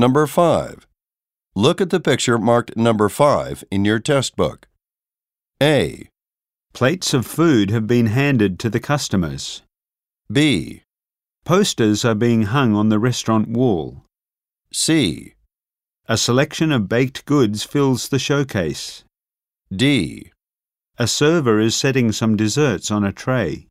Number 5. Look at the picture marked number 5 in your test book. A, Plates of food have been handed to the customers. B, Posters are being hung on the restaurant wall. C, A selection of baked goods fills the showcase. D. A server is setting some desserts on a tray.